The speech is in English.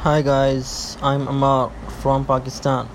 Hi guys, I'm Amar from Pakistan.